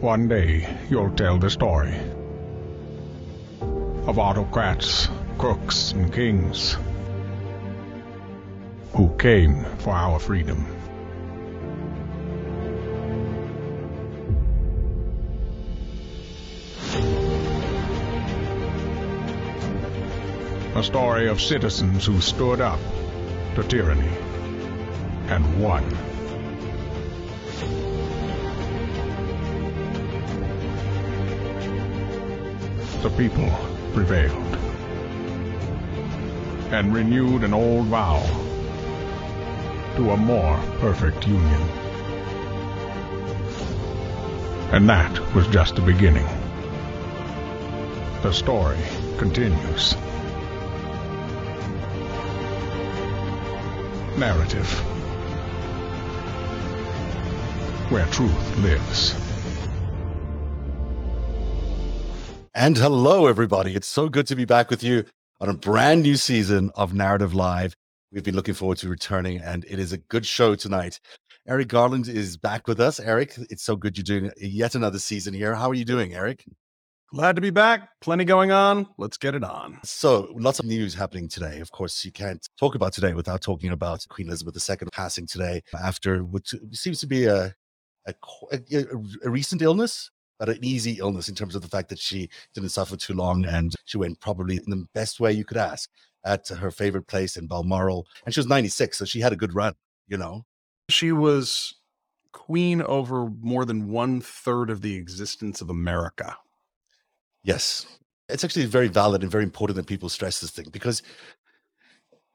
One day you'll tell the story of autocrats, crooks, and kings who came for our freedom. A story of citizens who stood up to tyranny and won. The people prevailed and renewed an old vow to a more perfect union. And that was just the beginning. The story continues. Narrative. Where truth lives. And hello, everybody. It's so good to be back with you on a brand new season of Narrative Live. We've been looking forward to returning, and it is a good show tonight. Eric Garland is back with us. Eric, it's so good you're doing yet another season here. How are you doing, Eric? Glad to be back. Plenty going on. Let's get it on. So, lots of news happening today. Of course, you can't talk about today without talking about Queen Elizabeth II passing today after what seems to be a, a, a, a recent illness but an easy illness in terms of the fact that she didn't suffer too long and she went probably in the best way you could ask at her favorite place in Balmoral. And she was 96, so she had a good run, you know? She was queen over more than one third of the existence of America. Yes. It's actually very valid and very important that people stress this thing because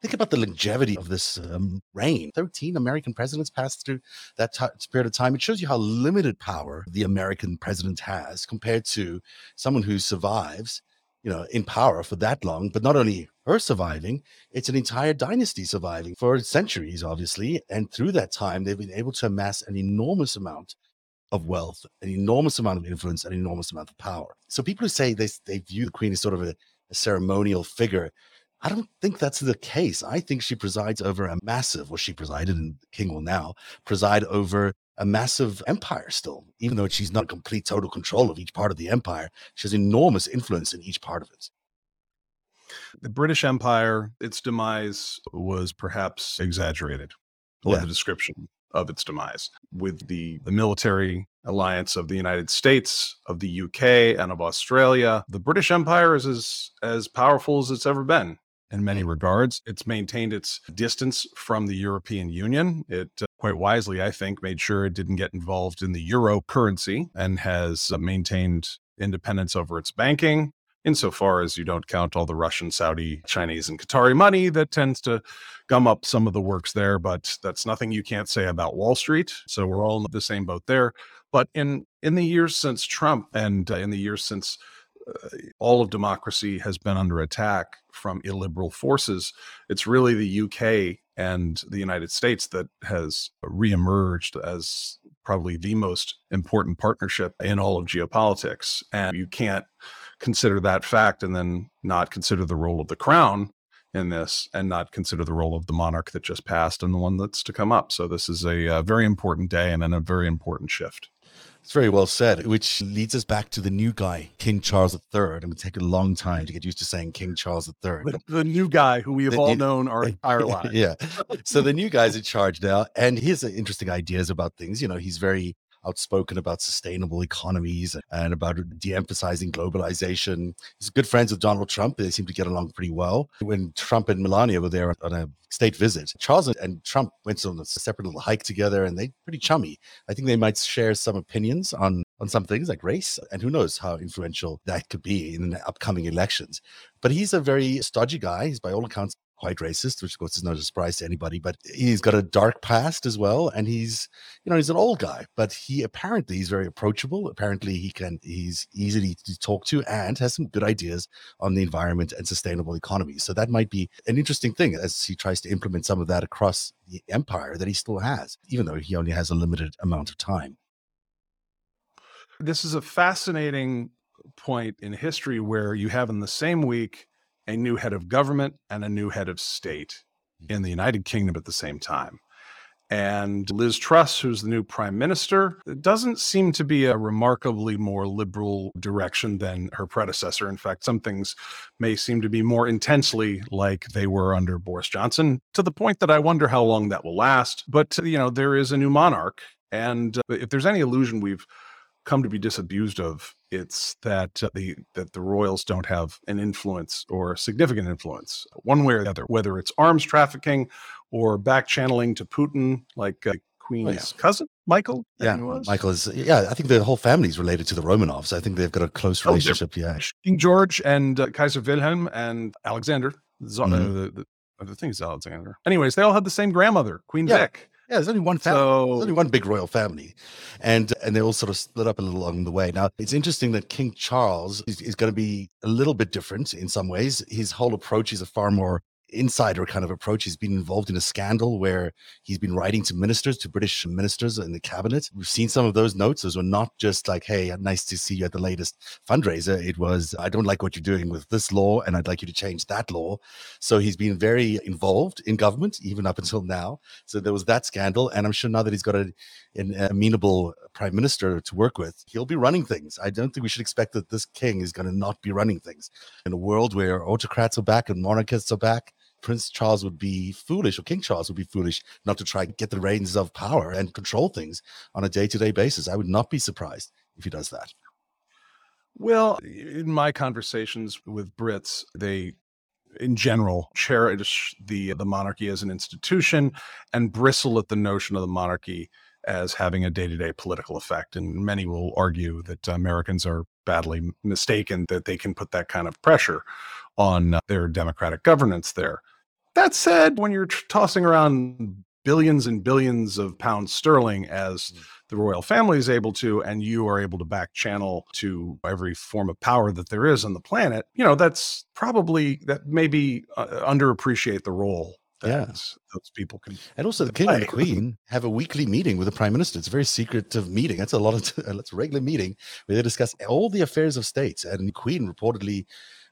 think about the longevity of this um, reign. 13 American presidents passed through that t- period of time. It shows you how limited power the American president has compared to someone who survives, you know, in power for that long. But not only her surviving, it's an entire dynasty surviving for centuries, obviously. And through that time, they've been able to amass an enormous amount of wealth, an enormous amount of influence, an enormous amount of power. So people who say they, they view the queen as sort of a, a ceremonial figure I don't think that's the case. I think she presides over a massive, well, she presided and the King will now preside over a massive empire still, even though she's not complete total control of each part of the empire. She has enormous influence in each part of it. The British Empire, its demise was perhaps exaggerated, yeah. the description of its demise. With the, the military alliance of the United States, of the UK, and of Australia, the British Empire is as, as powerful as it's ever been in many regards. It's maintained its distance from the European Union. It uh, quite wisely, I think, made sure it didn't get involved in the euro currency and has uh, maintained independence over its banking. Insofar as you don't count all the Russian, Saudi, Chinese, and Qatari money that tends to gum up some of the works there, but that's nothing you can't say about Wall Street. So we're all in the same boat there. But in in the years since Trump and uh, in the years since uh, all of democracy has been under attack from illiberal forces. It's really the UK and the United States that has reemerged as probably the most important partnership in all of geopolitics. And you can't consider that fact and then not consider the role of the crown in this and not consider the role of the monarch that just passed and the one that's to come up. So this is a, a uh, very important day and then a very important shift. It's very well said, which leads us back to the new guy, King Charles III. And it take a long time to get used to saying King Charles III. The, the new guy who we have the, all known our entire lives. Yeah. So the new guy's in charge now. And he has interesting ideas about things. You know, he's very outspoken about sustainable economies and about de-emphasizing globalization. He's good friends with Donald Trump. They seem to get along pretty well. When Trump and Melania were there on a state visit, Charles and Trump went on a separate little hike together and they're pretty chummy. I think they might share some opinions on on some things like race and who knows how influential that could be in the upcoming elections. But he's a very stodgy guy. He's by all accounts quite racist, which of course is not a surprise to anybody, but he's got a dark past as well. And he's, you know, he's an old guy, but he apparently he's very approachable. Apparently he can, he's easy to talk to and has some good ideas on the environment and sustainable economy. So that might be an interesting thing as he tries to implement some of that across the empire that he still has, even though he only has a limited amount of time. This is a fascinating point in history where you have in the same week a new head of government and a new head of state in the United Kingdom at the same time. And Liz Truss, who's the new prime minister, doesn't seem to be a remarkably more liberal direction than her predecessor. In fact, some things may seem to be more intensely like they were under Boris Johnson, to the point that I wonder how long that will last. But, you know, there is a new monarch. And uh, if there's any illusion we've come to be disabused of, it's that uh, the that the royals don't have an influence or significant influence one way or the other, whether it's arms trafficking or back channeling to Putin, like uh, Queen's oh, yeah. cousin, Michael. Yeah, Michael is. Yeah, I think the whole family is related to the Romanovs. I think they've got a close oh, relationship. Oh, yeah, King George and uh, Kaiser Wilhelm and Alexander. Mm-hmm. Uh, the, the, the thing is Alexander. Anyways, they all had the same grandmother, Queen yeah. Vic. Yeah, there's only one family. So, there's only one big royal family, and and they all sort of split up a little along the way. Now it's interesting that King Charles is, is going to be a little bit different in some ways. His whole approach is a far more insider kind of approach. He's been involved in a scandal where he's been writing to ministers, to British ministers in the cabinet. We've seen some of those notes. Those were not just like, hey, nice to see you at the latest fundraiser. It was, I don't like what you're doing with this law and I'd like you to change that law. So he's been very involved in government, even up until now. So there was that scandal. And I'm sure now that he's got a, an amenable prime minister to work with, he'll be running things. I don't think we should expect that this king is going to not be running things. In a world where autocrats are back and monarchists are back, Prince Charles would be foolish, or King Charles would be foolish, not to try to get the reins of power and control things on a day to day basis. I would not be surprised if he does that. Well, in my conversations with Brits, they in general cherish the the monarchy as an institution and bristle at the notion of the monarchy as having a day-to-day political effect and many will argue that americans are badly mistaken that they can put that kind of pressure on their democratic governance there that said, when you're tossing around billions and billions of pounds sterling as mm. the royal family is able to, and you are able to back channel to every form of power that there is on the planet, you know, that's probably that maybe uh, underappreciate the role yes those people can and also the king play. and the queen have a weekly meeting with the prime minister it's a very secretive meeting that's a lot of that's a regular meeting where they discuss all the affairs of states and the queen reportedly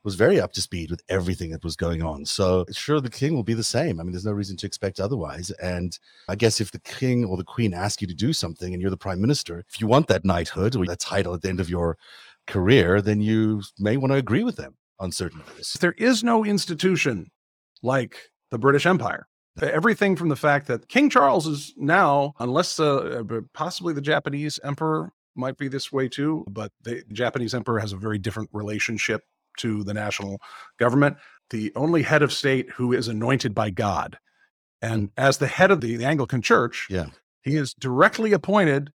was very up to speed with everything that was going on. So sure, the king will be the same. I mean, there's no reason to expect otherwise. And I guess if the king or the queen ask you to do something and you're the prime minister, if you want that knighthood or that title at the end of your career, then you may want to agree with them on certain things. There is no institution like the British Empire. Everything from the fact that King Charles is now, unless uh, uh possibly the Japanese emperor might be this way too, but the Japanese emperor has a very different relationship to the national government, the only head of state who is anointed by God. And as the head of the, the Anglican Church, yeah. he is directly appointed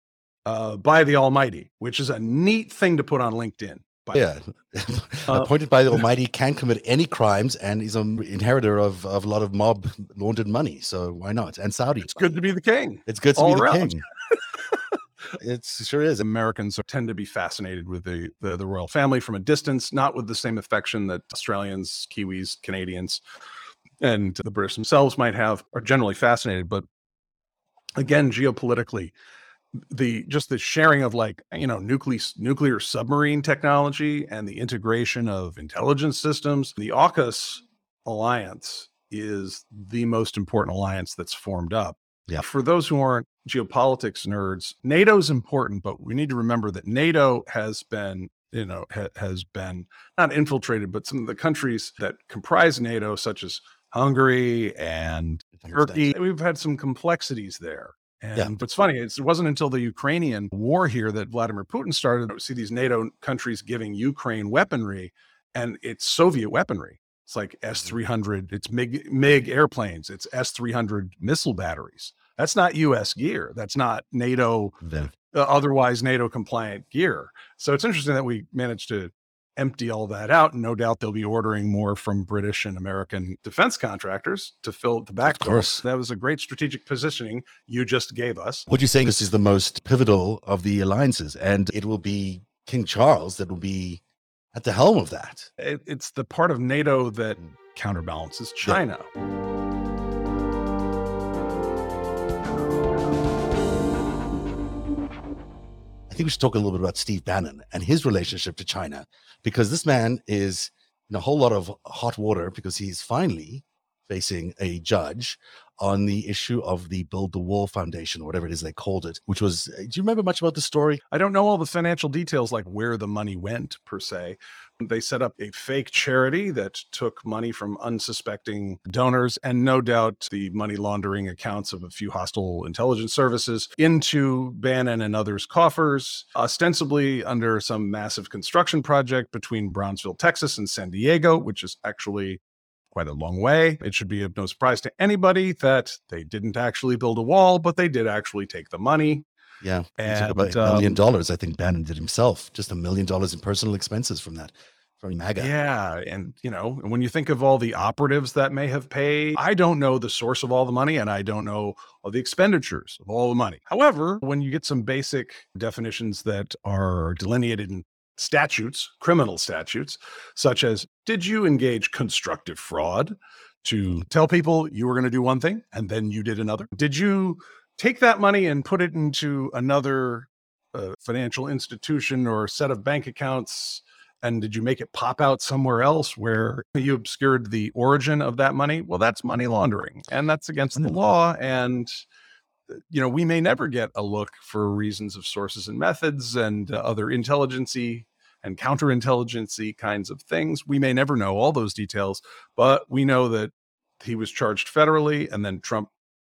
uh, by the Almighty, which is a neat thing to put on LinkedIn. yeah, uh, appointed by the Almighty can commit any crimes and is an inheritor of, of a lot of mob laundered money. So why not? And Saudi. It's good to be the king. It's good to be around. the king. it sure is. Americans tend to be fascinated with the, the, the royal family from a distance, not with the same affection that Australians, Kiwis, Canadians, and the British themselves might have. Are generally fascinated, but again, geopolitically, the just the sharing of like you know nuclear nuclear submarine technology and the integration of intelligence systems the AUKUS alliance is the most important alliance that's formed up yeah. For those who aren't geopolitics nerds, NATO is important, but we need to remember that NATO has been, you know, ha- has been not infiltrated, but some of the countries that comprise NATO, such as Hungary and Turkey, we've had some complexities there. And yeah. it's funny, it's, it wasn't until the Ukrainian war here that Vladimir Putin started to see these NATO countries giving Ukraine weaponry, and it's Soviet weaponry. It's like S three hundred. It's MiG MiG airplanes. It's S three hundred missile batteries. That's not U.S. gear. That's not NATO. Uh, otherwise NATO compliant gear. So it's interesting that we managed to empty all that out. And no doubt they'll be ordering more from British and American defense contractors to fill the back. Of course. That was a great strategic positioning you just gave us. What you're saying this is the most pivotal of the alliances, and it will be King Charles that will be at the helm of that. It, it's the part of NATO that counterbalances China. Yeah. I think we should talk a little bit about Steve Bannon and his relationship to China, because this man is in a whole lot of hot water because he's finally facing a judge on the issue of the Build the Wall Foundation, or whatever it is they called it, which was, uh, do you remember much about the story? I don't know all the financial details, like where the money went per se. They set up a fake charity that took money from unsuspecting donors and no doubt the money laundering accounts of a few hostile intelligence services into Bannon and others' coffers, ostensibly under some massive construction project between Brownsville, Texas and San Diego, which is actually quite a long way. It should be of no surprise to anybody that they didn't actually build a wall, but they did actually take the money. Yeah. And, about a million um, dollars, I think Bannon did himself, just a million dollars in personal expenses from that, from MAGA. Yeah. And, you know, when you think of all the operatives that may have paid, I don't know the source of all the money and I don't know all the expenditures of all the money. However, when you get some basic definitions that are delineated in statutes, criminal statutes, such as did you engage constructive fraud to tell people you were going to do one thing and then you did another? Did you take that money and put it into another uh, financial institution or set of bank accounts? And did you make it pop out somewhere else where you obscured the origin of that money? Well, that's money laundering and that's against the law. And you know, we may never get a look for reasons of sources and methods and uh, other intelligency and counterintelligency kinds of things. We may never know all those details, but we know that he was charged federally and then Trump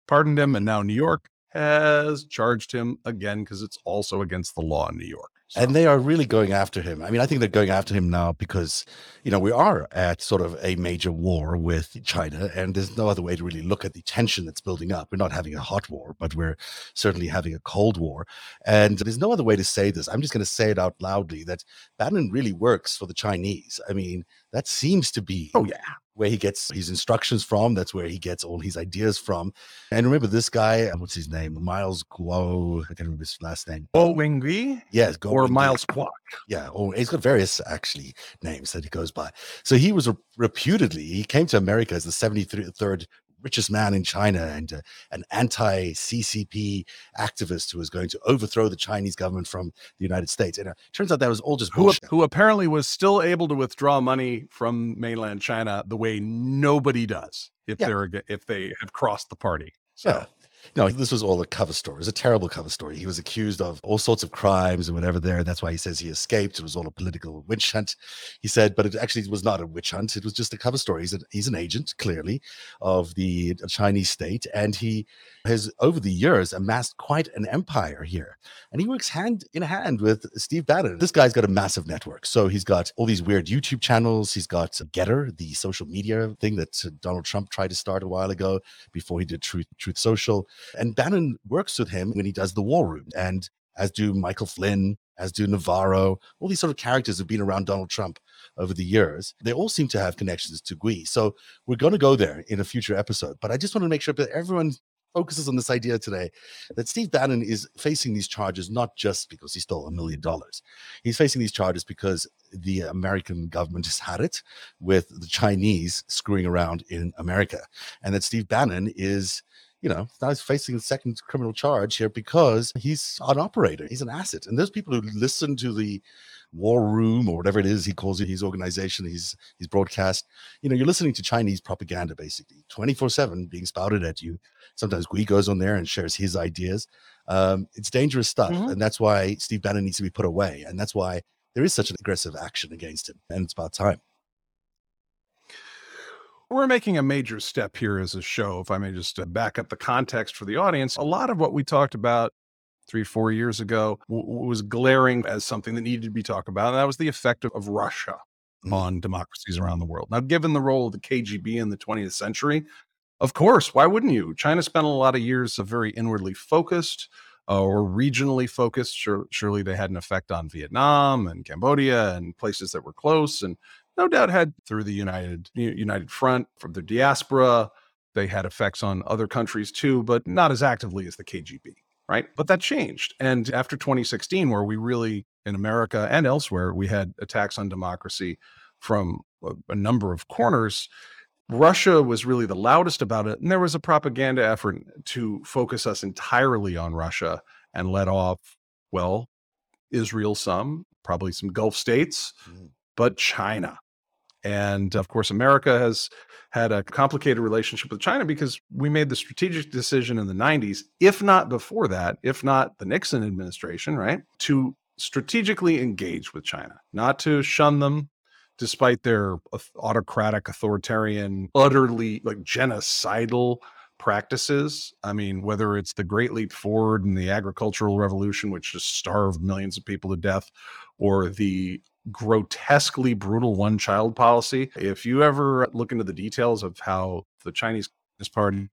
pardoned him and now New York has charged him again because it's also against the law in New York. So- And they are really going after him. I mean, I think they're going after him now because, you know, we are at sort of a major war with China, and there's no other way to really look at the tension that's building up. We're not having a hot war, but we're certainly having a cold war. And there's no other way to say this. I'm just going to say it out loudly that Bannon really works for the Chinese. I mean, that seems to be oh, yeah. Where he gets his instructions from. That's where he gets all his ideas from. And remember this guy, uh, what's his name? Miles Guo. I can't remember his last name. Guo Wengui Yes, Guo or. Miles Kwok. Yeah, or he's got various actually names that he goes by. So he was reputedly he came to America as the 73rd richest man in China and uh, an anti-CCP activist who was going to overthrow the Chinese government from the United States. And it turns out that was all just who, bullshit. who apparently was still able to withdraw money from mainland China the way nobody does if Yeah. they're if they have crossed the party. So Yeah. No, this was all a cover story. It was a terrible cover story. He was accused of all sorts of crimes and whatever there. That's why he says he escaped. It was all a political witch hunt. He said, but it actually was not a witch hunt. It was just a cover story. He's, a, he's an agent, clearly, of the Chinese state. And he has, over the years, amassed quite an empire here. And he works hand in hand with Steve Bannon. This guy's got a massive network. So he's got all these weird YouTube channels. He's got GETTR, the social media thing that Donald Trump tried to start a while ago before he did Truth, Truth Social. And Bannon works with him when he does the War Room, and as do Michael Flynn, as do Navarro. All these sort of characters have been around Donald Trump over the years. They all seem to have connections to Gui. So we're going to go there in a future episode. But I just want to make sure that everyone focuses on this idea today that Steve Bannon is facing these charges not just because he stole a million dollars. He's facing these charges because the American government has had it with the Chinese screwing around in America. And that Steve Bannon is you know, now he's facing a second criminal charge here because he's an operator. He's an asset. And those people who listen to the war room or whatever it is he calls it, his organization, his his broadcast, you know, you're listening to Chinese propaganda basically 24-7 being spouted at you. Sometimes Gui goes on there and shares his ideas. Um, it's dangerous stuff. Mhm. And that's why Steve Bannon needs to be put away. And that's why there is such an aggressive action against him. And it's about time. We're making a major step here as a show. If I may just uh, back up the context for the audience, a lot of what we talked about three, four years ago w- was glaring as something that needed to be talked about. And that was the effect of, of Russia Mhm. on democracies around the world. Now, given the role of the KGB in the 20th century, of course, why wouldn't you? China spent a lot of years of very inwardly focused uh, or regionally focused. Sure, surely they had an effect on Vietnam and Cambodia and places that were close, and no doubt had through the United United Front from the diaspora. They had effects on other countries too, but not as actively as the KGB, right? But that changed, and after 2016, where we really in America and elsewhere we had attacks on democracy from a, a number of corners. Russia was really the loudest about it. And there was a propaganda effort to focus us entirely on Russia and let off, well, Israel some, probably some Gulf states, Mhm. but China. And of course, America has had a complicated relationship with China because we made the strategic decision in the 90s, if not before that, if not the Nixon administration, right, to strategically engage with China, not to shun them, despite their autocratic, authoritarian, utterly like genocidal practices. I mean, whether it's the Great Leap Forward and the agricultural revolution, which just starved millions of people to death, or the grotesquely brutal one child policy. If you ever look into the details of how the Chinese Communist Party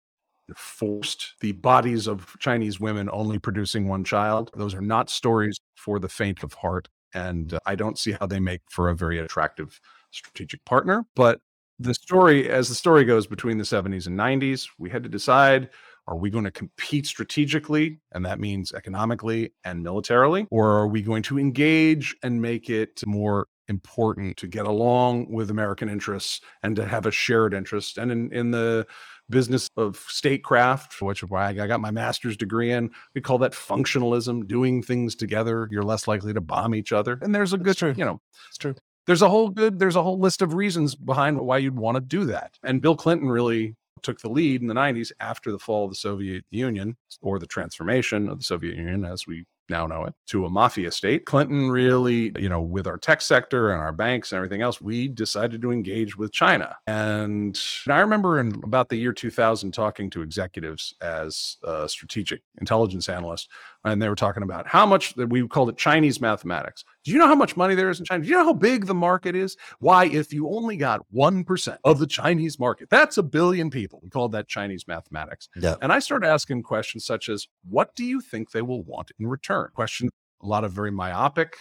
forced the bodies of Chinese women only producing one child, those are not stories for the faint of heart. And uh, I don't see how they make for a very attractive strategic partner. But the story, as the story goes between the 70s and 90s, we had to decide are we going to compete strategically, and that means economically and militarily, or are we going to engage and make it more important to get along with American interests and to have a shared interest? And in, in the business of statecraft, which is why I got my master's degree in, we call that functionalism, doing things together. You're less likely to bomb each other. And there's a good, you know, it's true there's a whole good there's a whole list of reasons behind why you'd want to do that and bill clinton really took the lead in the 90s after the fall of the Soviet Union or the transformation of the Soviet Union as we now know it, to a mafia state. Clinton really, you know, with our tech sector and our banks and everything else, we decided to engage with China. And I remember in about the year 2000 talking to executives as a strategic intelligence analyst, and they were talking about how much that we called it Chinese mathematics. Do you know how much money there is in China? Do you know how big the market is? Why, if you only got 1% of the Chinese market, that's a billion people. We called that Chinese mathematics. Yeah. And I started asking questions such as, what do you think they will want in return? Question a lot of very myopic,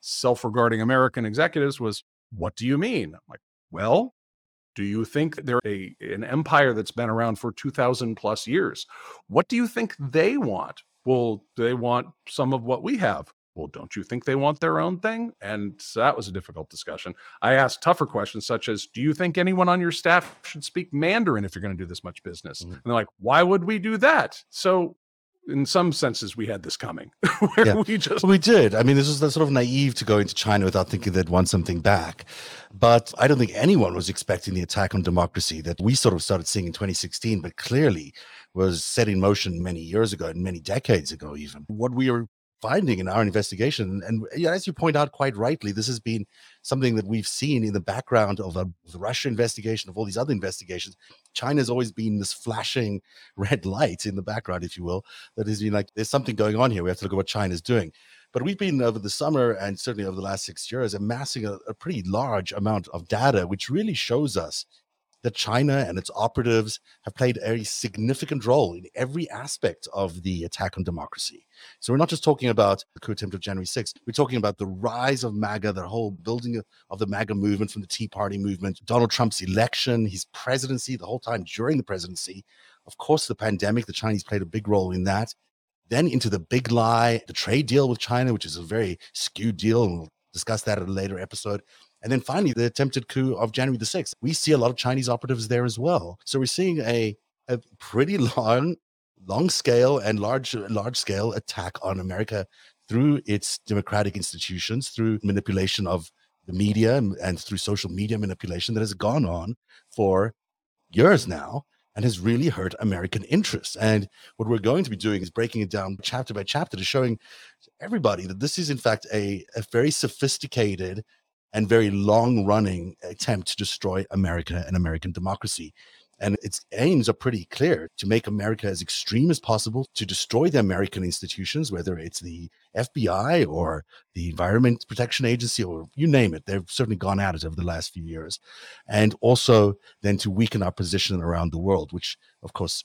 self-regarding American executives was, what do you mean? I'm like, well, do you think they're a, an empire that's been around for 2000 plus years? What do you think they want? Well, they want some of what we have. Well, don't you think they want their own thing? And so that was a difficult discussion. I asked tougher questions such as Do you think anyone on your staff should speak Mandarin if you're going to do this much business? Mm-hmm. And they're like, Why would we do that? So in some senses we had this coming yeah. we just we did i mean this was sort of naive to go into china without thinking they'd want something back but i don't think anyone was expecting the attack on democracy that we sort of started seeing in 2016 but clearly was set in motion many years ago and many decades ago even what we are finding in our investigation. And as you point out quite rightly, this has been something that we've seen in the background of a, the Russia investigation, of all these other investigations. China's always been this flashing red light in the background, if you will, that has been like, there's something going on here. We have to look at what China's doing. But we've been over the summer and certainly over the last six years amassing a, a pretty large amount of data, which really shows us that China and its operatives have played a significant role in every aspect of the attack on democracy. So we're not just talking about the coup attempt of January 6th, we're talking about the rise of MAGA, the whole building of the MAGA movement from the Tea Party movement, Donald Trump's election, his presidency, the whole time during the presidency. Of course, the pandemic, the Chinese played a big role in that. Then into the big lie, the trade deal with China, which is a very skewed deal, and we'll discuss that in a later episode. And then finally, the attempted coup of January the 6th. We see a lot of Chinese operatives there as well. So we're seeing a, a pretty long, long scale and large, large scale attack on America through its democratic institutions, through manipulation of the media and, through social media manipulation that has gone on for years now and has really hurt American interests. And what we're going to be doing is breaking it down chapter by chapter to showing everybody that this is, in fact, a, a very sophisticated and very long running attempt to destroy America and American democracy. And its aims are pretty clear to make America as extreme as possible, to destroy the American institutions, whether it's the FBI or the Environment Protection Agency or you name it. They've certainly gone at it over the last few years. And also then to weaken our position around the world, which, of course,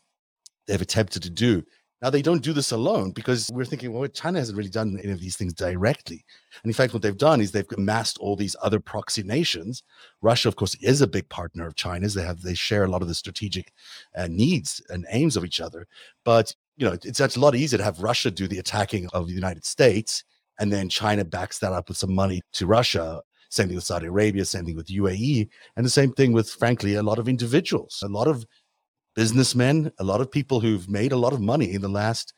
they've attempted to do now, they don't do this alone because we're thinking, well, China hasn't really done any of these things directly. And in fact, what they've done is they've amassed all these other proxy nations. Russia, of course, is a big partner of China's. They have they share a lot of the strategic uh, needs and aims of each other. But you know, it's, it's a lot easier to have Russia do the attacking of the United States, and then China backs that up with some money to Russia. Same thing with Saudi Arabia, same thing with UAE, and the same thing with, frankly, a lot of individuals. A lot of businessmen, a lot of people who've made a lot of money in the last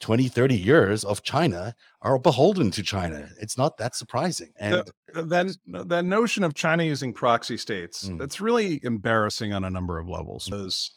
20, 30 years of China are beholden to China. It's not that surprising. And that, that, that notion of China using proxy states, mm. that's really embarrassing on a number of levels. Because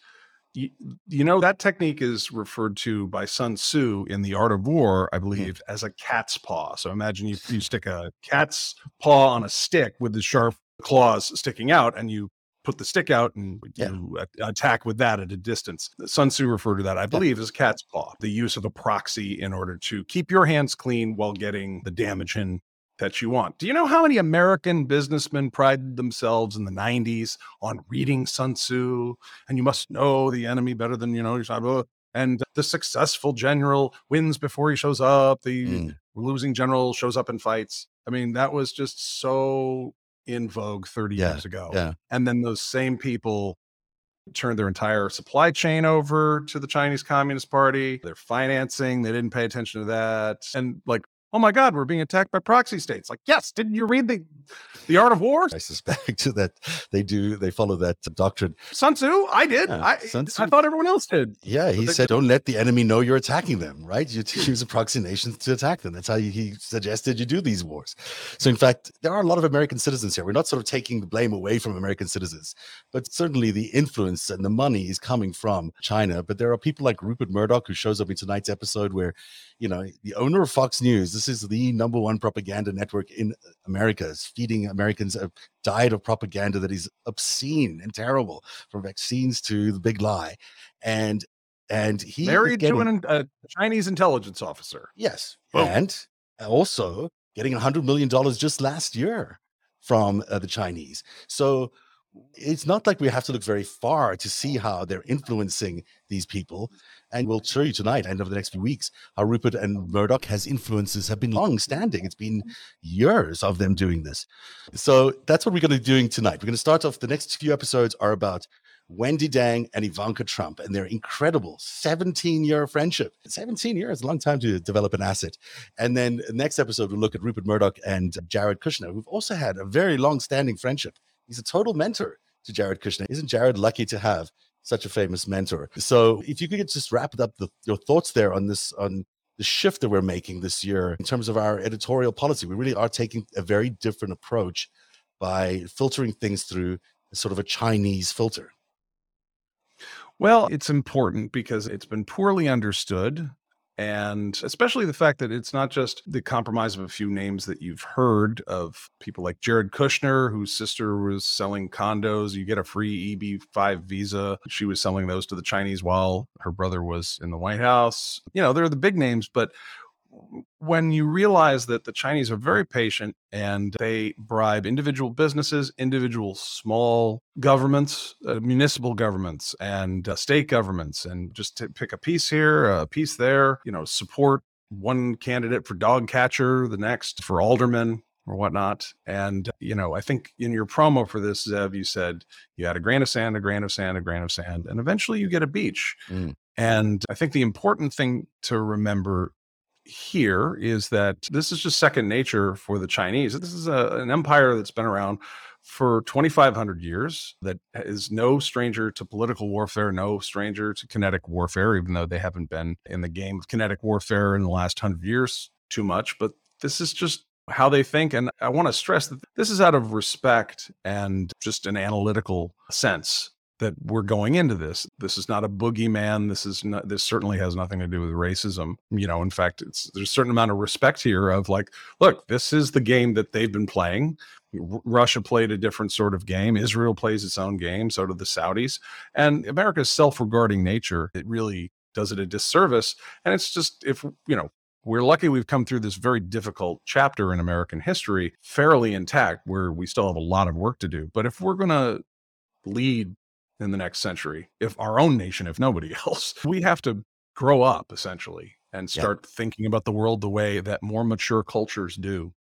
you, you, know, that technique is referred to by Sun Tzu in The Art of War, I mm. believe, mm. as a cat's paw. So imagine you, you stick a cat's paw on a stick with the sharp claws sticking out and you put the stick out and yeah. you attack with that at a distance. Sun Tzu referred to that, I believe, yeah. as cat's paw, the use of a proxy in order to keep your hands clean while getting the damage in that you want. Do you know how many American businessmen prided themselves in the 90s on reading Sun Tzu? And you must know the enemy better than you know yourself. And the successful general wins before he shows up. The mm. losing general shows up and fights. I mean, that was just so in vogue 30 yeah, years ago. Yeah. And then those same people turned their entire supply chain over to the Chinese Communist Party. Their financing, they didn't pay attention to that. And like oh my God, we're being attacked by proxy states. Like, yes, didn't you read the the Art of War? I suspect that they do. They follow that doctrine. Sun Tzu, I did. Yeah, I, Tzu, I thought everyone else did. Yeah, he said, "Don't let the enemy know you're attacking them." Right? You use a proxy nation to attack them. That's how he suggested you do these wars. So, in fact, there are a lot of American citizens here. We're not sort of taking the blame away from American citizens, but certainly the influence and the money is coming from China. But there are people like Rupert Murdoch who shows up in tonight's episode, where you know the owner of Fox News. This is the number one propaganda network in America. Is feeding Americans a diet of propaganda that is obscene and terrible, from vaccines to the big lie, and and he married getting, to an, a Chinese intelligence officer. Yes, Boom. and also getting a hundred million dollars just last year from uh, the Chinese. So it's not like we have to look very far to see how they're influencing these people. And we'll show you tonight and over the next few weeks how Rupert and Murdoch has influences have been long standing. It's been years of them doing this. So that's what we're going to be doing tonight. We're going to start off the next few episodes are about Wendi Deng and Ivanka Trump and their incredible 17 year friendship. 17 years, a long time to develop an asset. And then the next episode, we'll look at Rupert Murdoch and Jared Kushner, who've also had a very long standing friendship. He's a total mentor to Jared Kushner. Isn't Jared lucky to have such a famous mentor? So if you could just wrap up the, your thoughts there on this, on the shift that we're making this year in terms of our editorial policy, we really are taking a very different approach by filtering things through sort of a Chinese filter. Well, it's important because it's been poorly understood and especially the fact that it's not just the compromise of a few names that you've heard of people like Jared Kushner, whose sister was selling condos. You get a free EB5 visa. She was selling those to the Chinese while her brother was in the White House. You know, they're the big names, but when you realize that the Chinese are very patient and they bribe individual businesses, individual small governments, uh, municipal governments, and uh, state governments, and just to pick a piece here, a piece there, you know, support one candidate for dog catcher, the next for alderman or whatnot. And, you know, I think in your promo for this, Zev, you said you had a grain of sand, a grain of sand, a grain of sand, and eventually you get a beach. Mm. And I think the important thing to remember here is that this is just second nature for the Chinese. This is a, an empire that's been around for 2,500 years, that is no stranger to political warfare, no stranger to kinetic warfare, even though they haven't been in the game of kinetic warfare in the last hundred years too much. But this is just how they think. And I want to stress that this is out of respect and just an analytical sense that we're going into this. This is not a boogeyman. This is not, this certainly has nothing to do with racism. You know, in fact, it's there's a certain amount of respect here of like, look, this is the game that they've been playing. R- Russia played a different sort of game. Israel plays its own game. So do the Saudis. And America's self-regarding nature, it really does it a disservice. And it's just if you know we're lucky we've come through this very difficult chapter in American history fairly intact, where we still have a lot of work to do. But if we're going to lead in the next century, if our own nation, if nobody else. We have to grow up essentially and start yeah. thinking about the world the way that more mature cultures do.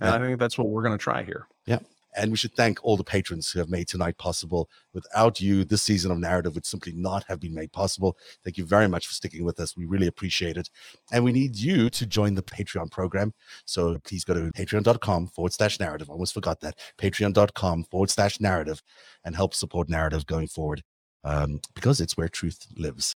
And yeah. I think that's what we're going to try here. Yeah. And we should thank all the patrons who have made tonight possible. Without you, this season of narrative would simply not have been made possible. Thank you very much for sticking with us. We really appreciate it. And we need you to join the Patreon program. So please go to patreon.com forward slash narrative. almost forgot that. Patreon.com forward slash narrative and help support narrative going forward um, because it's where truth lives.